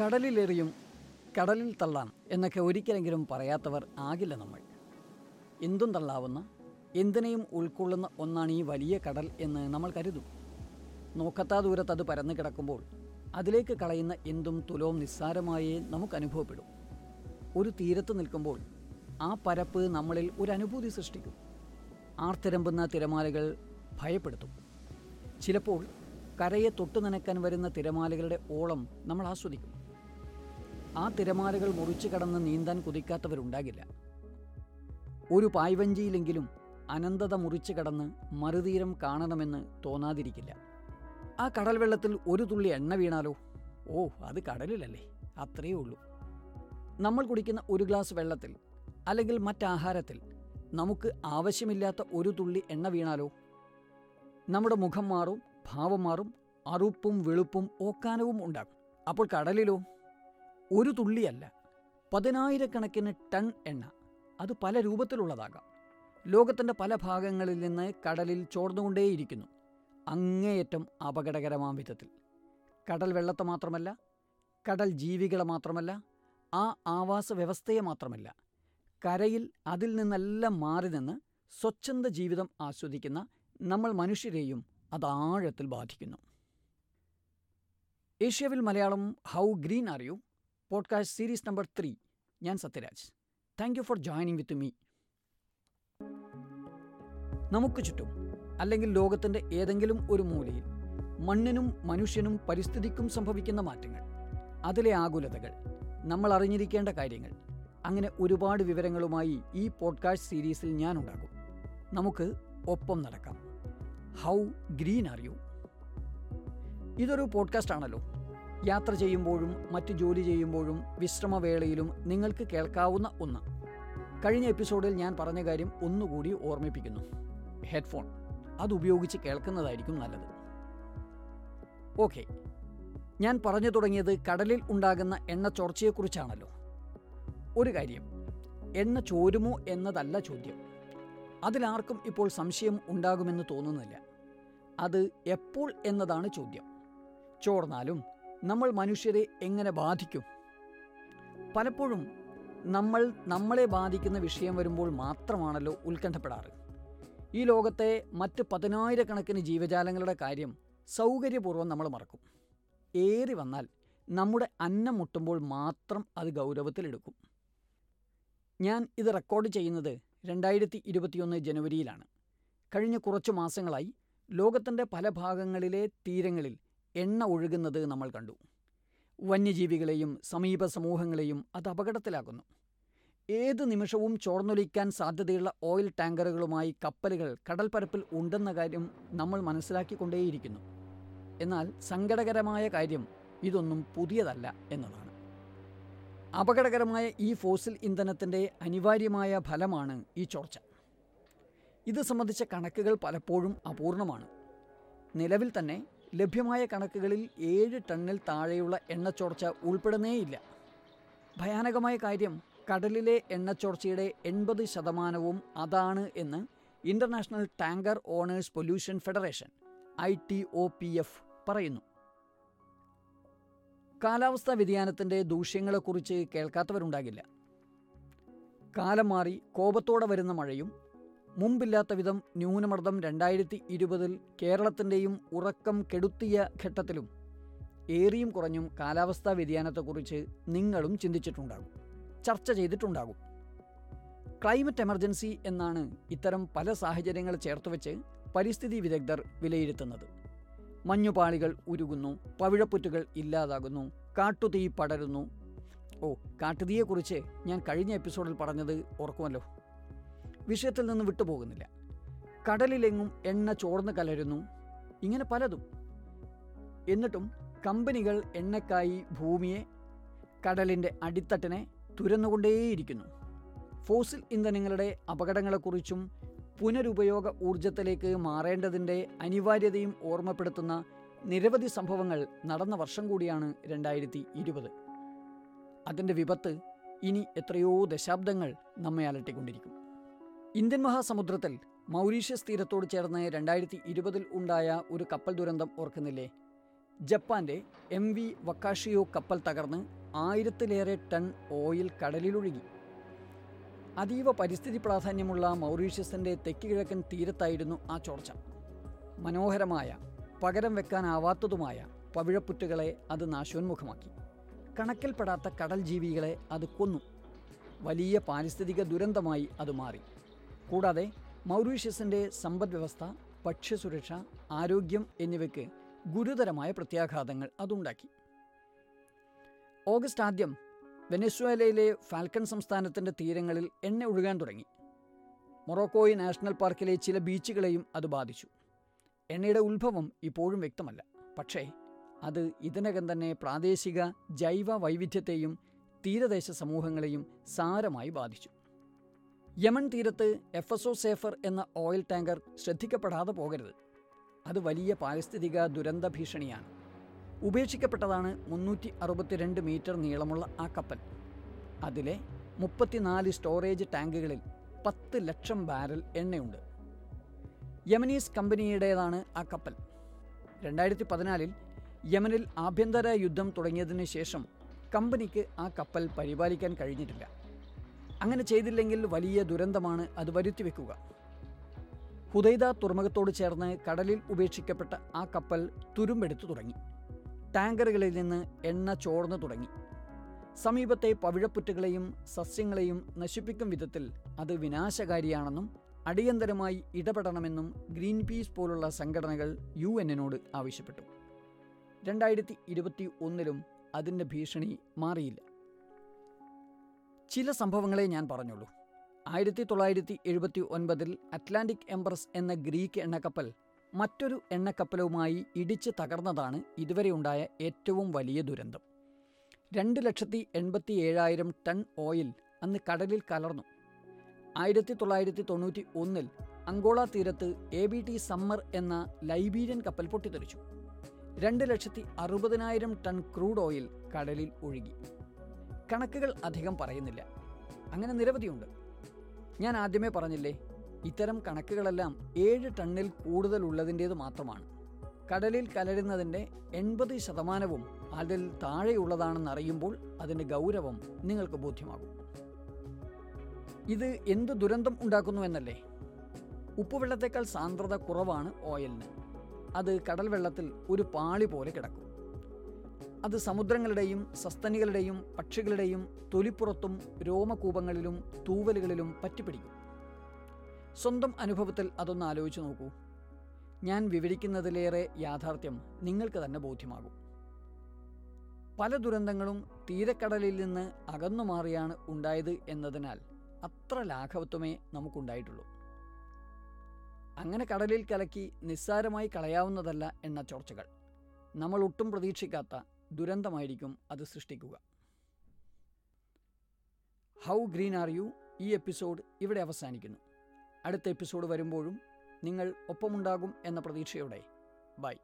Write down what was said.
കടലിലെറിയും കടലിൽ തള്ളാം എന്നൊക്കെ ഒരിക്കലെങ്കിലും പറയാത്തവർ ആകില്ല നമ്മൾ. എന്തും തള്ളാവുന്ന എന്തിനേയും ഉൾക്കൊള്ളുന്ന ഒന്നാണ് ഈ വലിയ കടൽ എന്ന് നമ്മൾ കരുതും. നോക്കത്താ ദൂരത്ത് അത് പരന്നു കിടക്കുമ്പോൾ അതിലേക്ക് കളയുന്ന എന്തും തുലവും നിസ്സാരമായേ നമുക്ക് അനുഭവപ്പെടും. ഒരു തീരത്ത് നിൽക്കുമ്പോൾ ആ പരപ്പ് നമ്മളിൽ ഒരു അനുഭൂതി സൃഷ്ടിക്കും. ആർത്തിരമ്പുന്ന തിരമാലകൾ ഭയപ്പെടുത്തും. ചിലപ്പോൾ കരയെ തൊട്ടു നനയ്ക്കാൻ വരുന്ന തിരമാലകളുടെ ഓളം നമ്മൾ ആസ്വദിക്കും. ആ തിരമാലകൾ മുറിച്ചു കടന്ന് നീന്താൻ കുതിക്കാത്തവരുണ്ടാകില്ല. ഒരു പായ്വഞ്ചിയിലെങ്കിലും അനന്തത മുറിച്ചു കടന്ന് മറുതീരം കാണണമെന്ന് തോന്നാതിരിക്കില്ല. ആ കടൽ വെള്ളത്തിൽ ഒരു തുള്ളി എണ്ണ വീണാലോ? ഓ അത് കടലിലല്ലേ? അത്രയേ ഉള്ളൂ. നമ്മൾ കുടിക്കുന്ന ഒരു ഗ്ലാസ് വെള്ളത്തിൽ അല്ലെങ്കിൽ മറ്റാഹാരത്തിൽ നമുക്ക് ആവശ്യമില്ലാത്ത ഒരു തുള്ളി എണ്ണ വീണാലോ? നമ്മുടെ മുഖം മാറും ഭാവം മാറും അറുപ്പും വെളുപ്പും ഓക്കാനവും ഉണ്ടാകും. അപ്പോൾ കടലിലോ? ഒരു തുള്ളിയല്ല. പതിനായിരക്കണക്കിന് ടൺ എണ്ണ. അത് പല രൂപത്തിലുള്ളതാകാം. ലോകത്തിന്റെ പല ഭാഗങ്ങളിൽ നിന്ന് കടലിൽ ചോർന്നുകൊണ്ടേയിരിക്കുന്നു. അങ്ങേയറ്റം അപകടകരമാം വിധത്തിൽ. കടൽ വെള്ളത്തെ മാത്രമല്ല കടൽ ജീവികളെ മാത്രമല്ല ആ ആവാസ വ്യവസ്ഥയെ മാത്രമല്ല കരയിൽ അതിൽ നിന്നെല്ലാം മാറി നിന്ന് സ്വച്ഛന്ത ജീവിതം ആസ്വദിക്കുന്ന നമ്മൾ മനുഷ്യരെയും അത് ആഴത്തിൽ ബാധിക്കുന്നു. ഏഷ്യവിൽ Malayalam how green are you? Podcast series number three ഞാൻ Sathyaraj. Thank you for joining with me നമുക്ക് ചുറ്റും അല്ലെങ്കിൽ ലോകത്തിന്റെ ഏതെങ്കിലും ഒരു മൂലയിൽ മണ്ണിനും മനുഷ്യനും പരിസ്ഥിതിക്കും സംഭവിക്കുന്ന മാറ്റങ്ങൾ അതിലെ ആകുലതകൾ നമ്മൾ അറിഞ്ഞിരിക്കേണ്ട കാര്യങ്ങൾ അങ്ങനെ ഒരുപാട് വിവരങ്ങളുമായി ഈ പോഡ്കാസ്റ്റ് സീരീസിൽ ഞാൻ ഉണ്ടാകും. നമുക്ക് ഒപ്പം നടക്കാം. ഹൗ ഗ്രീൻ ആർ യു ഇതൊരു പോഡ്കാസ്റ്റ് ആണല്ലോ. യാത്ര ചെയ്യുമ്പോഴും മറ്റ് ജോലി ചെയ്യുമ്പോഴും വിശ്രമവേളയിലും നിങ്ങൾക്ക് കേൾക്കാവുന്ന ഒന്ന്. കഴിഞ്ഞ എപ്പിസോഡിൽ ഞാൻ പറഞ്ഞ കാര്യം ഒന്നുകൂടി ഓർമ്മിപ്പിക്കുന്നു. ഹെഡ്ഫോൺ. അതുപയോഗിച്ച് കേൾക്കുന്നതായിരിക്കും നല്ലത്. ഓക്കെ. ഞാൻ പറഞ്ഞു തുടങ്ങിയത് കടലിൽ ഉണ്ടാകുന്ന എണ്ണ ചോർച്ചയെക്കുറിച്ചാണല്ലോ. ഒരു കാര്യം. എണ്ണ ചോരുമോ എന്നതല്ല ചോദ്യം. അതിലാർക്കും ഇപ്പോൾ സംശയം ഉണ്ടാകുമെന്ന് തോന്നുന്നില്ല. അത് എപ്പോൾ എന്നതാണ് ചോദ്യം. ചോർന്നാലും നമ്മൾ മനുഷ്യരെ എങ്ങനെ ബാധിക്കും? പലപ്പോഴും നമ്മൾ നമ്മളെ ബാധിക്കുന്ന വിഷയം വരുമ്പോൾ മാത്രമാണല്ലോ ഉത്കണ്ഠപ്പെടാറ്. ഈ ലോകത്തെ മറ്റ് പതിനായിരക്കണക്കിന് ജീവജാലങ്ങളുടെ കാര്യം സൗകര്യപൂർവം നമ്മൾ മറക്കും. ഏറി വന്നാൽ നമ്മുടെ അന്നം മുട്ടുമ്പോൾ മാത്രം അത് ഗൗരവത്തിലെടുക്കും. ഞാൻ ഇത് റെക്കോർഡ് ചെയ്യുന്നത് രണ്ടായിരത്തി ഇരുപത്തിയൊന്ന് ജനുവരിയിലാണ്. കഴിഞ്ഞ കുറച്ച് മാസങ്ങളായി ലോകത്തിന്റെ പല ഭാഗങ്ങളിലെ തീരങ്ങളിൽ എണ്ണ ഒഴുകുന്നത് നമ്മൾ കണ്ടു. വന്യജീവികളെയും സമീപ സമൂഹങ്ങളെയും അത് അപകടത്തിലാക്കുന്നു. ഏത് നിമിഷവും ചോർന്നൊലിക്കാൻ സാധ്യതയുള്ള ഓയിൽ ടാങ്കറുകളുമായി കപ്പലുകൾ കടൽപ്പരപ്പിൽ ഉണ്ടെന്ന കാര്യം നമ്മൾ മനസ്സിലാക്കിക്കൊണ്ടേയിരിക്കുന്നു. എന്നാൽ സങ്കടകരമായ കാര്യം ഇതൊന്നും പുതിയതല്ല എന്നതാണ്. അപകടകരമായ ഈ ഫോസിൽ ഇന്ധനത്തിന്റെ അനിവാര്യമായ ഫലമാണ് ഈ ചോർച്ച. ഇത് സംബന്ധിച്ച കണക്കുകൾ പലപ്പോഴും അപൂർണമാണ്. നിലവിൽ തന്നെ ലഭ്യമായ കണക്കുകളിൽ ഏഴ് ടണ്ണിൽ താഴെയുള്ള എണ്ണച്ചോർച്ച ഉൾപ്പെടുന്നേയില്ല. ഭയാനകമായ കാര്യം കടലിലെ എണ്ണച്ചോർച്ചയുടെ എൺപത് ശതമാനവും അതാണ് എന്ന് International Tanker Owners Pollution Federation I T O P F പറയുന്നു. കാലാവസ്ഥാ വ്യതിയാനത്തിന്റെ ദൂഷ്യങ്ങളെക്കുറിച്ച് കേൾക്കാത്തവരുണ്ടാകില്ല. കാലം മാറി കോപത്തോടെ വരുന്ന മഴയും മുമ്പില്ലാത്ത വിധം ന്യൂനമർദ്ദം രണ്ടായിരത്തി ഇരുപതിൽ കേരളത്തിന്റെയും ഉറക്കം കെടുത്തിയ ഘട്ടത്തിലും ഏറിയും കുറഞ്ഞും കാലാവസ്ഥാ വ്യതിയാനത്തെക്കുറിച്ച് നിങ്ങളും ചിന്തിച്ചിട്ടുണ്ടാകും. ചർച്ച ചെയ്തിട്ടുണ്ടാകും. ക്ലൈമറ്റ് എമർജൻസി എന്നാണ് ഇത്തരം പല സാഹചര്യങ്ങൾ ചേർത്ത് വെച്ച് പരിസ്ഥിതി വിദഗ്ധർ വിലയിരുത്തുന്നത്. മഞ്ഞുപാളികൾ ഉരുകുന്നു പവിഴപ്പുറ്റുകൾ ഇല്ലാതാകുന്നു കാട്ടുതീ പടരുന്നു. ഓ കാട്ടുതീയെക്കുറിച്ച് ഞാൻ കഴിഞ്ഞ എപ്പിസോഡിൽ പറഞ്ഞത് ഓർക്കുമല്ലോ. വിഷയത്തിൽ നിന്ന് വിട്ടുപോകുന്നില്ല. കടലിലെങ്ങും എണ്ണ ചോർന്ന് കലരുന്നു. ഇങ്ങനെ പലതും. എന്നിട്ടും കമ്പനികൾ എണ്ണക്കായി ഭൂമിയെ കടലിന്റെ അടിത്തട്ടിനെ തുരന്നുകൊണ്ടേയിരിക്കുന്നു. ഫോസിൽ ഇന്ധനങ്ങളുടെ അപകടങ്ങളെക്കുറിച്ചും പുനരുപയോഗ ഊർജത്തിലേക്ക് മാറേണ്ടതിന്റെ അനിവാര്യതയും ഓർമ്മപ്പെടുത്തുന്ന നിരവധി സംഭവങ്ങൾ നടന്ന വർഷം കൂടിയാണ് രണ്ടായിരത്തി ഇരുപത് അതിന്റെ വിപത്ത് ഇനി എത്രയോ ദശാബ്ദങ്ങൾ നമ്മെ അലട്ടിക്കൊണ്ടിരിക്കും. ഇന്ത്യൻ മഹാസമുദ്രത്തിൽ മൗരീഷ്യസ് തീരത്തോട് ചേർന്ന് രണ്ടായിരത്തി ഇരുപതിൽ ഉണ്ടായ ഒരു കപ്പൽ ദുരന്തം ഓർക്കുന്നില്ലേ? ജപ്പാന്റെ എം വി വക്കാഷിയോ കപ്പൽ തകർന്ന് ആയിരത്തിലേറെ ടൺ ഓയിൽ കടലിലൊഴുകി. അതീവ പരിസ്ഥിതി പ്രാധാന്യമുള്ള മൗറീഷ്യസിന്റെ തെക്ക് കിഴക്കൻ തീരത്തായിരുന്നു ആ ചോർച്ച. മനോഹരമായ പകരം വെക്കാനാവാത്തതുമായ പവിഴപ്പുറ്റുകളെ അത് നാശോന്മുഖമാക്കി. കണക്കിൽപ്പെടാത്ത കടൽ ജീവികളെ അത് കൊന്നു. വലിയ പാരിസ്ഥിതിക ദുരന്തമായി അത് മാറി. കൂടാതെ മൗറീഷ്യസിന്റെ സമ്പദ്വ്യവസ്ഥ ഭക്ഷ്യസുരക്ഷ ആരോഗ്യം എന്നിവയ്ക്ക് ഗുരുതരമായ പ്രത്യാഘാതങ്ങൾ അതുണ്ടാക്കി. ഓഗസ്റ്റ് ആദ്യം വെനസ്വേലയിലെ ഫാൽക്കൺ സംസ്ഥാനത്തിന്റെ തീരങ്ങളിൽ എണ്ണ ഒഴുകാൻ തുടങ്ങി. മൊറോക്കോയി നാഷണൽ പാർക്കിലെ ചില ബീച്ചുകളെയും അത് ബാധിച്ചു. എണ്ണയുടെ ഉത്ഭവം ഇപ്പോഴും വ്യക്തമല്ല. പക്ഷേ അത് ഇതിനകം തന്നെ പ്രാദേശിക ജൈവ വൈവിധ്യത്തെയും തീരദേശ സമൂഹങ്ങളെയും സാരമായി ബാധിച്ചു. യമൻ തീരത്ത് എഫ് എസ് ഒ സേഫർ എന്ന ഓയിൽ ടാങ്കർ ശ്രദ്ധിക്കപ്പെടാതെ പോകരുത്. അത് വലിയ പാരിസ്ഥിതിക ദുരന്ത ഭീഷണിയാണ്. ഉപേക്ഷിക്കപ്പെട്ടതാണ് മുന്നൂറ്റി അറുപത്തിരണ്ട് മീറ്റർ നീളമുള്ള ആ കപ്പൽ. അതിലെ മുപ്പത്തിനാല് സ്റ്റോറേജ് ടാങ്കുകളിൽ പത്ത് ലക്ഷം ബാരൽ എണ്ണയുണ്ട്. യമനീസ് കമ്പനിയുടേതാണ് ആ കപ്പൽ. രണ്ടായിരത്തി പതിനാലിൽ യമനിൽ ആഭ്യന്തര യുദ്ധം തുടങ്ങിയതിന് ശേഷം കമ്പനിക്ക് ആ കപ്പൽ പരിപാലിക്കാൻ കഴിഞ്ഞിട്ടില്ല. അങ്ങനെ ചെയ്തില്ലെങ്കിൽ വലിയ ദുരന്തമാണ് അത് വരുത്തിവെക്കുക ഹുദൈദ തുറമുഖത്തോട് ചേർന്ന് കടലിൽ ഉപേക്ഷിക്കപ്പെട്ട ആ കപ്പൽ തുരുമ്പെടുത്തു തുടങ്ങി. ടാങ്കറുകളിൽ നിന്ന് എണ്ണ ചോർന്നു തുടങ്ങി. സമീപത്തെ പവിഴപ്പുറ്റുകളെയും സസ്യങ്ങളെയും നശിപ്പിക്കും വിധത്തിൽ അത് വിനാശകാരിയാണെന്നും അടിയന്തരമായി ഇടപെടണമെന്നും ഗ്രീൻ പീസ് പോലുള്ള സംഘടനകൾ യു എന്നിനോട് ആവശ്യപ്പെട്ടു. രണ്ടായിരത്തി ഇരുപത്തി ഒന്നിലും അതിന്റെ ഭീഷണി മാറിയില്ല. ചില സംഭവങ്ങളെ ഞാൻ പറഞ്ഞുള്ളൂ. ആയിരത്തി തൊള്ളായിരത്തി എഴുപത്തി ഒൻപതിൽ അറ്റ്ലാന്റിക് എംപ്രസ് എന്ന ഗ്രീക്ക് എണ്ണക്കപ്പൽ മറ്റൊരു എണ്ണക്കപ്പലുമായി ഇടിച്ച് തകർന്നതാണ് ഇതുവരെ ഉണ്ടായ ഏറ്റവും വലിയ ദുരന്തം. രണ്ട് ലക്ഷത്തി എൺപത്തി ഏഴായിരം ടൺ ഓയിൽ അന്ന് കടലിൽ കലർന്നു. ആയിരത്തി തൊള്ളായിരത്തി തൊണ്ണൂറ്റി ഒന്നിൽ അങ്കോള തീരത്ത് എ ബി ടി സമ്മർ എന്ന ലൈബീരിയൻ കപ്പൽ പൊട്ടിത്തെറിച്ചു. രണ്ട് ലക്ഷത്തി അറുപതിനായിരം ടൺ ക്രൂഡ് ഓയിൽ കടലിൽ ഒഴുകി. കണക്കുകൾ അധികം പറയുന്നില്ല. അങ്ങനെ നിരവധിയുണ്ട്. ഞാൻ ആദ്യമേ പറഞ്ഞില്ലേ ഇത്തരം കണക്കുകളെല്ലാം ഏഴ് ടണ്ണിൽ കൂടുതൽ ഉള്ളതിന്റേത് മാത്രമാണ്. കടലിൽ കലരുന്നതിന്റെ എൺപത് ശതമാനവും അതിൽ താഴെയുള്ളതാണെന്ന് അറിയുമ്പോൾ അതിന്റെ ഗൗരവം നിങ്ങൾക്ക് ബോധ്യമാകും. ഇത് എന്ത് ദുരന്തം ഉണ്ടാക്കുന്നുവെന്നല്ലേ ഉപ്പുവെള്ളത്തേക്കാൾ സാന്ദ്രത കുറവാണ് ഓയിലിന്. അത് കടൽ വെള്ളത്തിൽ ഒരു പാളി പോലെ കിടക്കും. അത് സമുദ്രങ്ങളുടെയും സസ്തനികളുടെയും പക്ഷികളുടെയും തൊലിപ്പുറത്തും രോമകൂപങ്ങളിലും തൂവലുകളിലും പറ്റിപ്പിടിക്കും. സ്വന്തം അനുഭവത്തിൽ അതൊന്ന് ആലോചിച്ച് നോക്കൂ. ഞാൻ വിവരിക്കുന്നതിലേറെ യാഥാർത്ഥ്യം നിങ്ങൾക്ക് തന്നെ ബോധ്യമാകും. പല ദുരന്തങ്ങളും തീരക്കടലിൽ നിന്ന് അകന്നു മാറിയാണ് ഉണ്ടായത് എന്നതിനാൽ അത്ര ലാഘവത്വമേ നമുക്കുണ്ടായിട്ടുള്ളൂ. അങ്ങനെ കടലിൽ കലക്കി നിസ്സാരമായി കളയാവുന്നതല്ല എന്ന ചോർച്ചകൾ. നമ്മൾ ഒട്ടും പ്രതീക്ഷിക്കാത്ത ദുരന്തമായിരിക്കും അത് സൃഷ്ടിക്കുക. ഹൗ ഗ്രീൻ ആർ യു ഈ എപ്പിസോഡ് ഇവിടെ അവസാനിക്കുന്നു. അടുത്ത എപ്പിസോഡ് വരുമ്പോഴും നിങ്ങൾ ഒപ്പമുണ്ടാകും എന്ന പ്രതീക്ഷയോടെ. ബൈ.